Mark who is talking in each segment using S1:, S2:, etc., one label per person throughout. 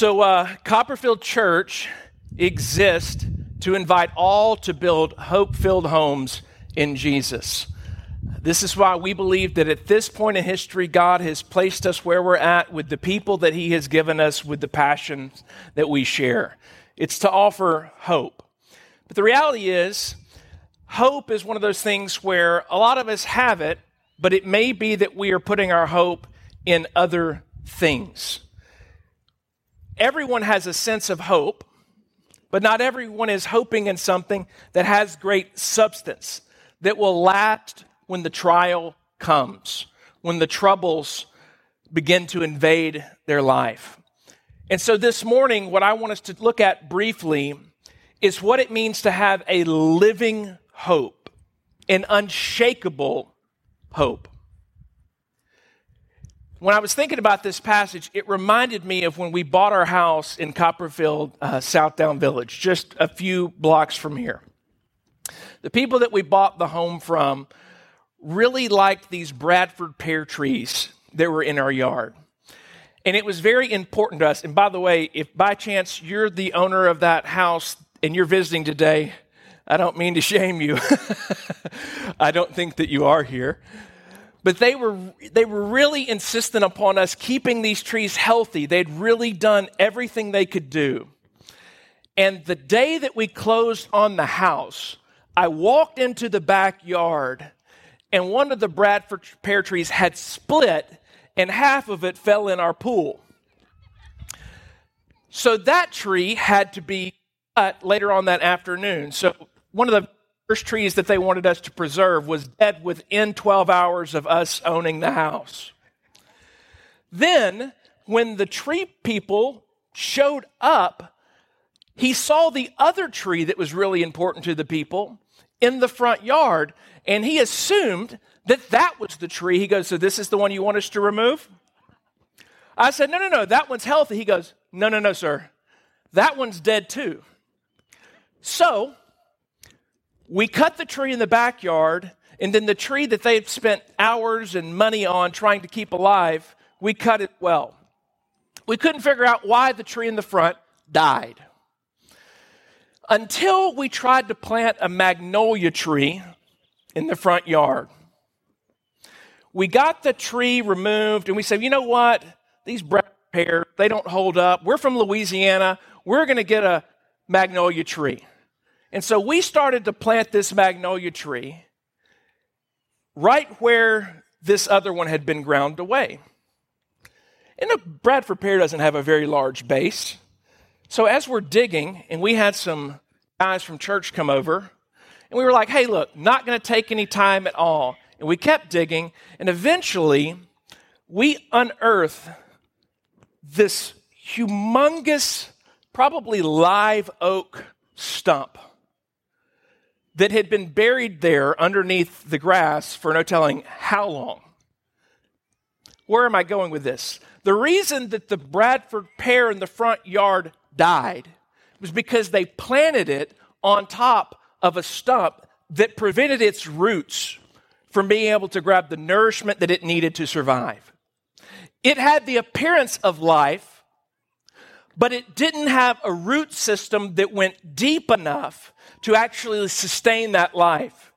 S1: So, uh, Copperfield Church exists to invite all to build hope filled homes in Jesus. This is why we believe that at this point in history, God has placed us where we're at with the people that He has given us, with the passions that we share. It's to offer hope. But the reality is, hope is one of those things where a lot of us have it, but it may be that we are putting our hope in other things. Everyone has a sense of hope, but not everyone is hoping in something that has great substance, that will last when the trial comes, when the troubles begin to invade their life. And so this morning, what I want us to look at briefly is what it means to have a living hope, an unshakable hope when I was thinking about this passage, it reminded me of when we bought our house in Copperfield, uh, Southdown Village, just a few blocks from here. The people that we bought the home from really liked these Bradford pear trees that were in our yard. And it was very important to us. And by the way, if by chance you're the owner of that house and you're visiting today, I don't mean to shame you. I don't think that you are here. But they were, they were really insistent upon us keeping these trees healthy. They'd really done everything they could do. And the day that we closed on the house, I walked into the backyard, and one of the Bradford pear trees had split, and half of it fell in our pool. So that tree had to be cut later on that afternoon. So one of the first trees that they wanted us to preserve was dead within 12 hours of us owning the house. Then, when the tree people showed up, he saw the other tree that was really important to the people in the front yard, and he assumed that that was the tree. He goes, So, this is the one you want us to remove? I said, No, no, no, that one's healthy. He goes, No, no, no, sir. That one's dead too. So, we cut the tree in the backyard, and then the tree that they had spent hours and money on trying to keep alive, we cut it well. We couldn't figure out why the tree in the front died. Until we tried to plant a magnolia tree in the front yard. We got the tree removed and we said, you know what? These pears, they don't hold up. We're from Louisiana. We're going to get a magnolia tree. And so we started to plant this magnolia tree right where this other one had been ground away. And a Bradford pear doesn't have a very large base. So as we're digging, and we had some guys from church come over, and we were like, hey, look, not going to take any time at all. And we kept digging, and eventually we unearthed this humongous, probably live oak stump that had been buried there underneath the grass for no telling how long. Where am I going with this? The reason that the Bradford pear in the front yard died was because they planted it on top of a stump that prevented its roots from being able to grab the nourishment that it needed to survive. It had the appearance of life, but it didn't have a root system that went deep enough to actually sustain that life.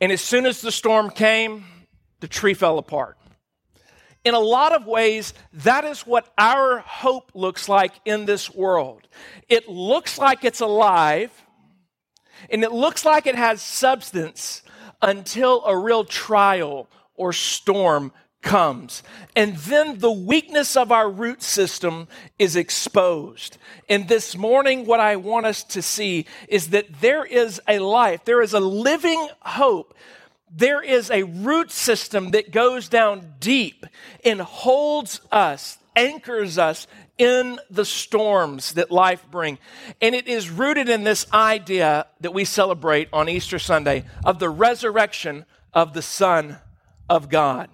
S1: And as soon as the storm came, the tree fell apart. In a lot of ways, that is what our hope looks like in this world. It looks like it's alive, and it looks like it has substance until a real trial or storm comes. And then the weakness of our root system is exposed. And this morning, what I want us to see is that there is a life, there is a living hope. There is a root system that goes down deep and holds us, anchors us in the storms that life bring. And it is rooted in this idea that we celebrate on Easter Sunday of the resurrection of the Son of God.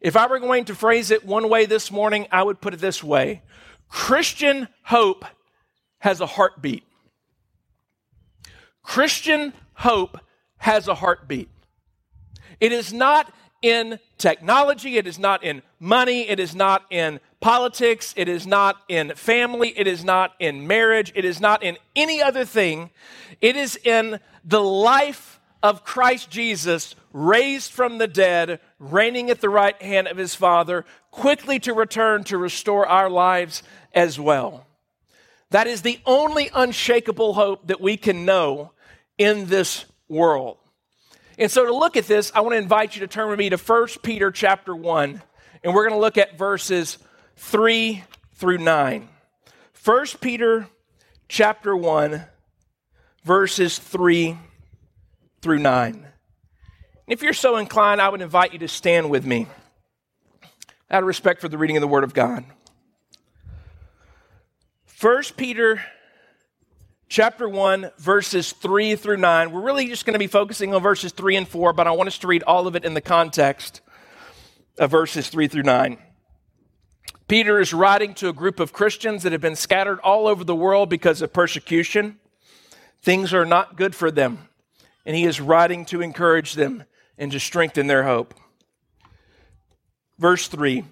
S1: If I were going to phrase it one way this morning, I would put it this way Christian hope has a heartbeat. Christian hope has a heartbeat. It is not in technology, it is not in money, it is not in politics, it is not in family, it is not in marriage, it is not in any other thing. It is in the life of Christ Jesus, raised from the dead, reigning at the right hand of his Father, quickly to return to restore our lives as well. That is the only unshakable hope that we can know in this world. And so to look at this, I want to invite you to turn with me to 1 Peter chapter 1, and we're going to look at verses 3 through 9. 1 Peter chapter 1, verses 3 through 9. And if you're so inclined, I would invite you to stand with me out of respect for the reading of the Word of God. 1 Peter chapter 1, verses 3 through 9. We're really just going to be focusing on verses 3 and 4, but I want us to read all of it in the context of verses 3 through 9. Peter is writing to a group of Christians that have been scattered all over the world because of persecution. Things are not good for them, and he is writing to encourage them and to strengthen their hope. Verse 3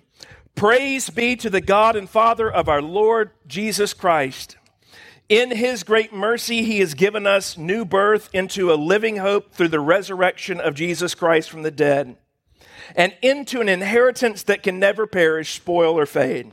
S1: Praise be to the God and Father of our Lord Jesus Christ in his great mercy, he has given us new birth into a living hope through the resurrection of Jesus Christ from the dead, and into an inheritance that can never perish, spoil, or fade.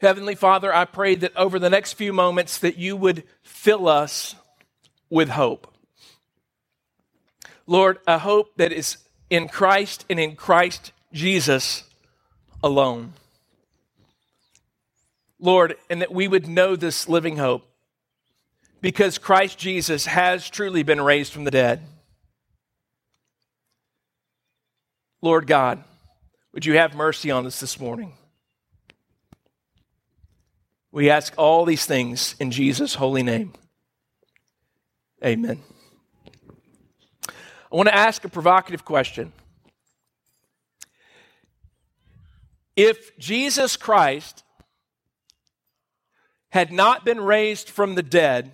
S1: Heavenly Father, I pray that over the next few moments that you would fill us with hope. Lord, a hope that is in Christ and in Christ Jesus alone. Lord, and that we would know this living hope because Christ Jesus has truly been raised from the dead. Lord God, would you have mercy on us this morning? We ask all these things in Jesus' holy name. Amen. I want to ask a provocative question. If Jesus Christ had not been raised from the dead,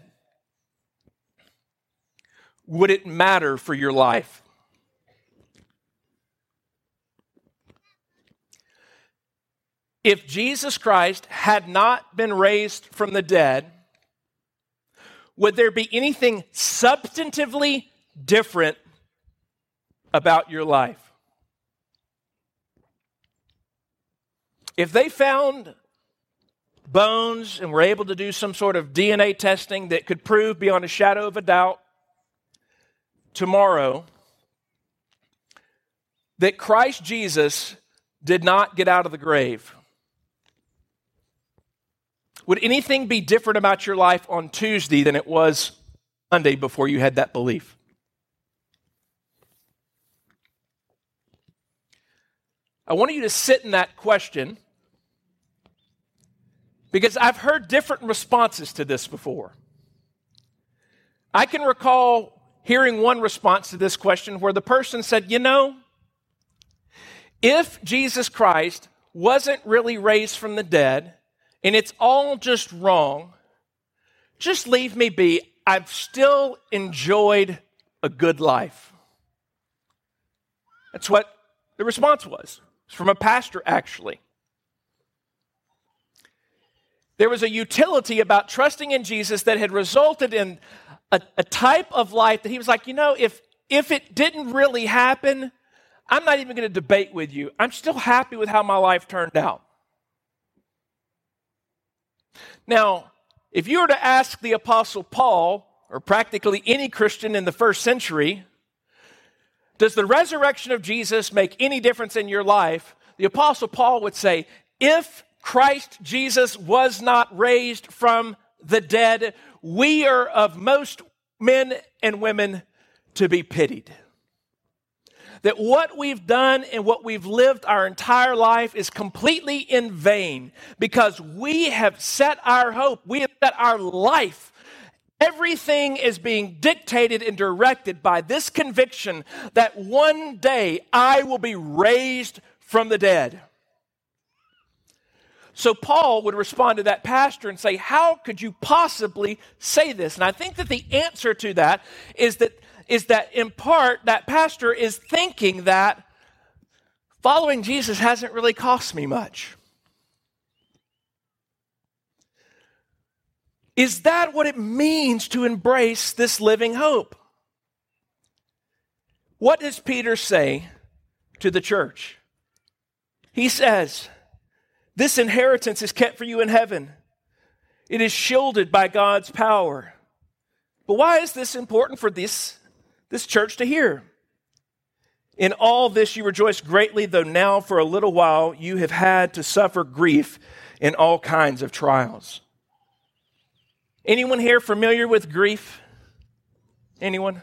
S1: would it matter for your life? If Jesus Christ had not been raised from the dead, would there be anything substantively different about your life? If they found bones and were able to do some sort of DNA testing that could prove beyond a shadow of a doubt tomorrow that Christ Jesus did not get out of the grave, would anything be different about your life on Tuesday than it was Monday before you had that belief? I want you to sit in that question because I've heard different responses to this before. I can recall hearing one response to this question where the person said, You know, if Jesus Christ wasn't really raised from the dead and it's all just wrong, just leave me be. I've still enjoyed a good life. That's what the response was. It's from a pastor, actually. There was a utility about trusting in Jesus that had resulted in a, a type of life that he was like, you know, if if it didn't really happen, I'm not even going to debate with you. I'm still happy with how my life turned out. Now, if you were to ask the Apostle Paul, or practically any Christian in the first century, does the resurrection of Jesus make any difference in your life? The Apostle Paul would say, if Christ Jesus was not raised from the dead, we are of most men and women to be pitied. That what we've done and what we've lived our entire life is completely in vain because we have set our hope, we have set our life Everything is being dictated and directed by this conviction that one day I will be raised from the dead. So Paul would respond to that pastor and say, How could you possibly say this? And I think that the answer to that is that, is that in part, that pastor is thinking that following Jesus hasn't really cost me much. Is that what it means to embrace this living hope? What does Peter say to the church? He says, This inheritance is kept for you in heaven. It is shielded by God's power. But why is this important for this, this church to hear? In all this you rejoice greatly, though now for a little while you have had to suffer grief in all kinds of trials. Anyone here familiar with grief? Anyone?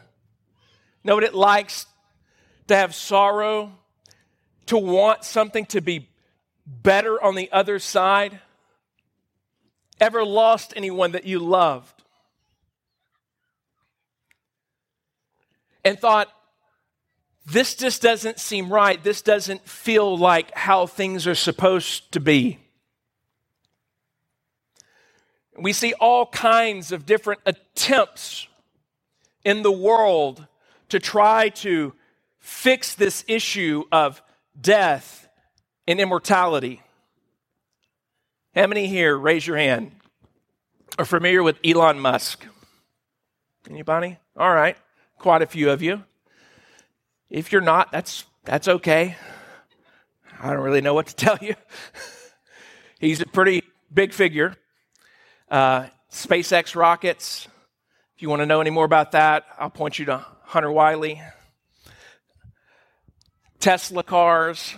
S1: Know what it likes to have sorrow, to want something to be better on the other side? Ever lost anyone that you loved? And thought, this just doesn't seem right. This doesn't feel like how things are supposed to be. We see all kinds of different attempts in the world to try to fix this issue of death and immortality. How many here, raise your hand, are familiar with Elon Musk? Anybody? All right, quite a few of you. If you're not, that's, that's okay. I don't really know what to tell you. He's a pretty big figure. Uh, SpaceX rockets, if you want to know any more about that, I'll point you to Hunter Wiley. Tesla cars.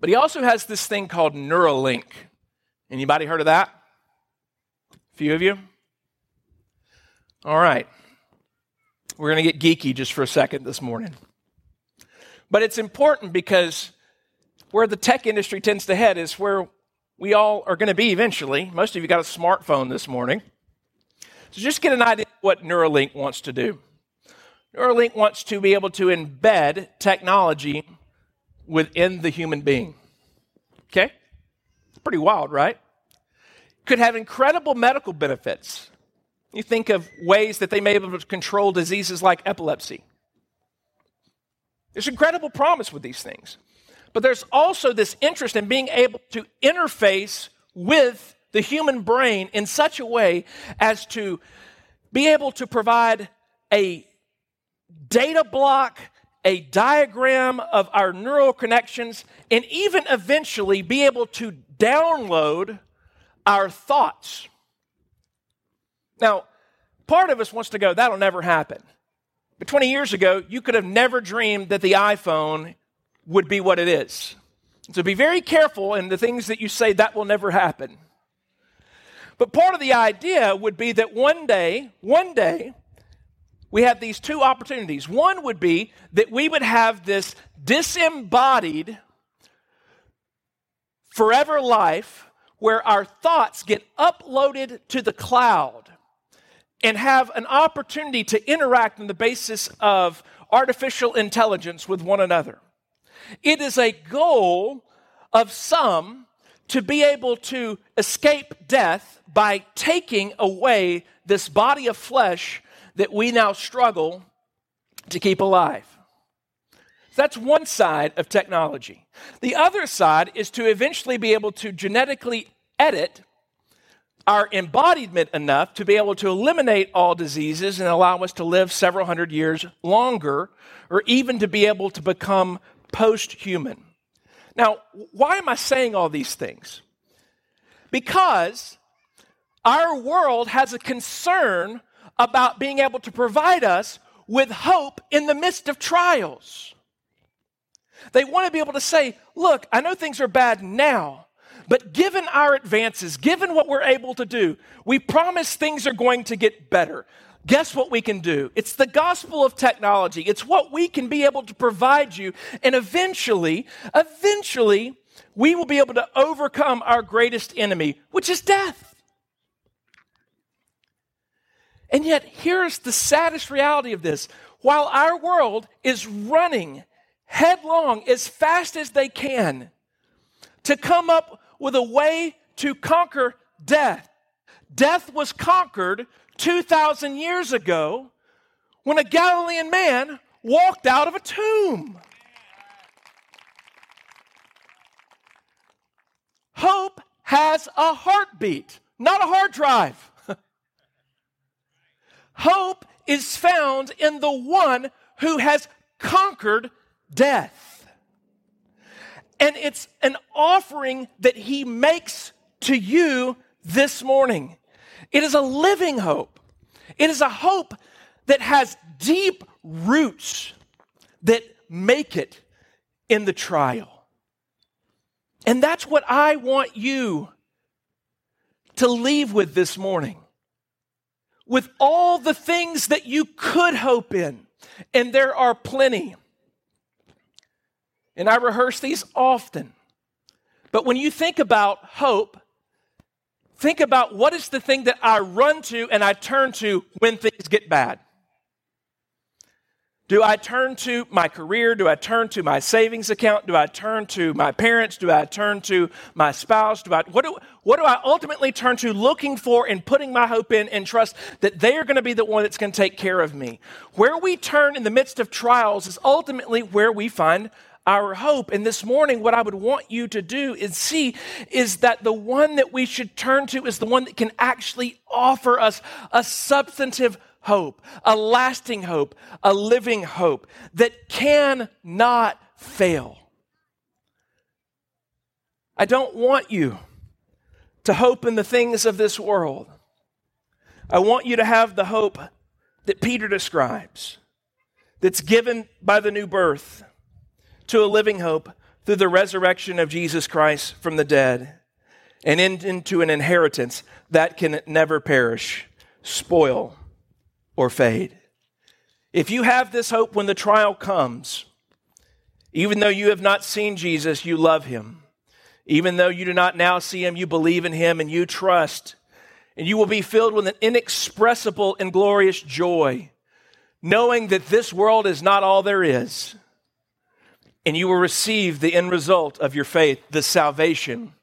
S1: But he also has this thing called Neuralink. Anybody heard of that? A few of you? All right. We're going to get geeky just for a second this morning. But it's important because where the tech industry tends to head is where we all are going to be eventually. Most of you got a smartphone this morning. So just get an idea of what Neuralink wants to do. Neuralink wants to be able to embed technology within the human being. Okay? Pretty wild, right? Could have incredible medical benefits. You think of ways that they may be able to control diseases like epilepsy. There's incredible promise with these things. But there's also this interest in being able to interface with the human brain in such a way as to be able to provide a data block, a diagram of our neural connections, and even eventually be able to download our thoughts. Now, part of us wants to go, that'll never happen. But 20 years ago, you could have never dreamed that the iPhone would be what it is. So be very careful in the things that you say that will never happen. But part of the idea would be that one day, one day, we have these two opportunities. One would be that we would have this disembodied forever life where our thoughts get uploaded to the cloud and have an opportunity to interact on the basis of artificial intelligence with one another. It is a goal of some to be able to escape death by taking away this body of flesh that we now struggle to keep alive. That's one side of technology. The other side is to eventually be able to genetically edit our embodiment enough to be able to eliminate all diseases and allow us to live several hundred years longer, or even to be able to become post human. Now, why am I saying all these things? Because our world has a concern about being able to provide us with hope in the midst of trials. They want to be able to say, look, I know things are bad now, but given our advances, given what we're able to do, we promise things are going to get better. Guess what we can do? It's the gospel of technology. It's what we can be able to provide you. And eventually, eventually, we will be able to overcome our greatest enemy, which is death. And yet, here's the saddest reality of this. While our world is running headlong as fast as they can to come up with a way to conquer death, death was conquered 2,000 years ago when a Galilean man walked out of a tomb. Hope has a heartbeat, not a hard drive. Hope is found in the one who has conquered death. And it's an offering that he makes to you this morning. It is a living hope. It is a hope that has deep roots that make it in the trial. And that's what I want you to leave with this morning. With all the things that you could hope in, and there are plenty. And I rehearse these often. But when you think about hope, think about what is the thing that I run to and I turn to when things get bad. Do I turn to my career? Do I turn to my savings account? Do I turn to my parents? Do I turn to my spouse? Do I, what, do, what do I ultimately turn to looking for and putting my hope in and trust that they are going to be the one that's going to take care of me? Where we turn in the midst of trials is ultimately where we find our hope. And this morning, what I would want you to do is see is that the one that we should turn to is the one that can actually offer us a substantive hope, a lasting hope, a living hope that cannot fail. I don't want you to hope in the things of this world. I want you to have the hope that Peter describes, that's given by the new birth to a living hope through the resurrection of Jesus Christ from the dead and into an inheritance that can never perish, spoil, or fade. If you have this hope when the trial comes, even though you have not seen Jesus, you love him. Even though you do not now see him, you believe in him and you trust. And you will be filled with an inexpressible and glorious joy, knowing that this world is not all there is and you will receive the end result of your faith, the salvation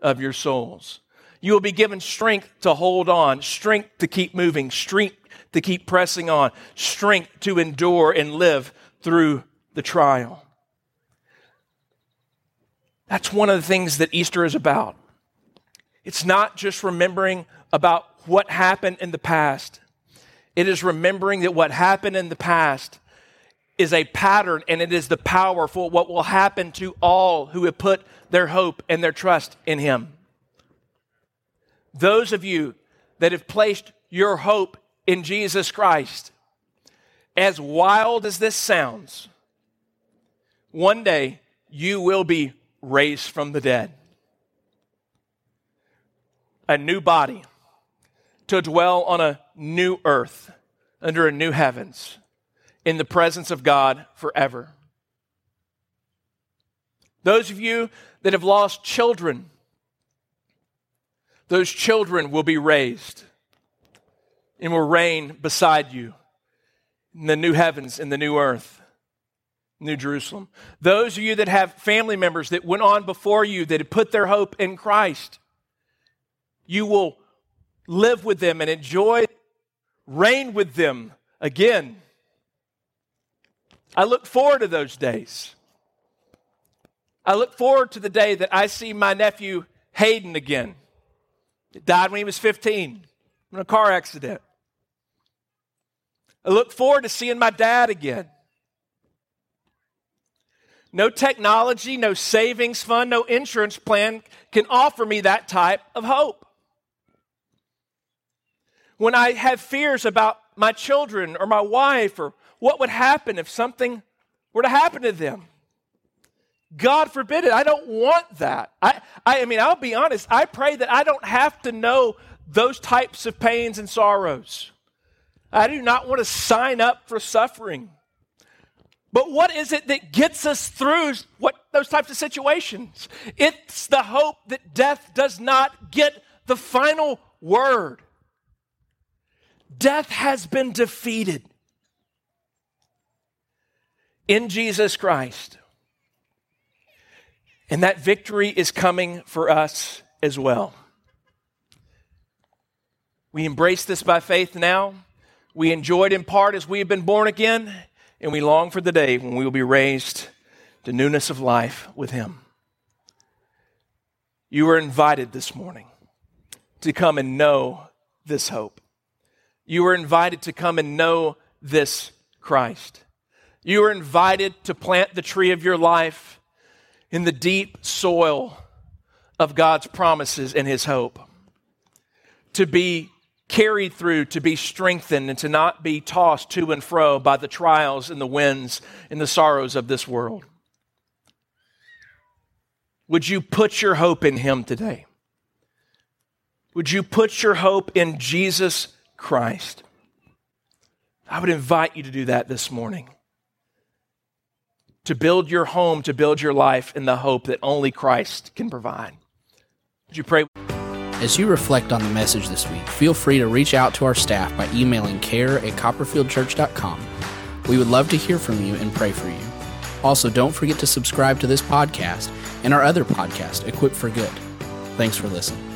S1: of your souls. You will be given strength to hold on, strength to keep moving, strength to keep pressing on, strength to endure and live through the trial. That's one of the things that Easter is about. It's not just remembering about what happened in the past. It is remembering that what happened in the past is a pattern and it is the power for what will happen to all who have put their hope and their trust in Him. Those of you that have placed your hope in Jesus Christ, as wild as this sounds, one day you will be raised from the dead. A new body to dwell on a new earth under a new heavens in the presence of God forever. Those of you that have lost children, those children will be raised and will reign beside you in the new heavens and the new earth, New Jerusalem. Those of you that have family members that went on before you that had put their hope in Christ, you will live with them and enjoy, reign with them again I look forward to those days. I look forward to the day that I see my nephew Hayden again. He died when he was 15 in a car accident. I look forward to seeing my dad again. No technology, no savings fund, no insurance plan can offer me that type of hope. When I have fears about my children or my wife or what would happen if something were to happen to them, God forbid it. I don't want that. I, I, I mean, I'll be honest. I pray that I don't have to know those types of pains and sorrows. I do not want to sign up for suffering. But what is it that gets us through what those types of situations? It's the hope that death does not get the final word. Death has been defeated in Jesus Christ. And that victory is coming for us as well. We embrace this by faith now. We enjoy it in part as we have been born again, and we long for the day when we will be raised to newness of life with Him. You are invited this morning to come and know this hope. You are invited to come and know this Christ. You are invited to plant the tree of your life in the deep soil of God's promises and His hope. To be carried through, to be strengthened, and to not be tossed to and fro by the trials and the winds and the sorrows of this world. Would you put your hope in Him today? Would you put your hope in Jesus Christ? I would invite you to do that this morning to build your home, to build your life in the hope that only Christ can provide. Would you pray?
S2: As you reflect on the message this week, feel free to reach out to our staff by emailing care at copperfieldchurch.com. We would love to hear from you and pray for you. Also, don't forget to subscribe to this podcast and our other podcast, Equipped for Good. Thanks for listening.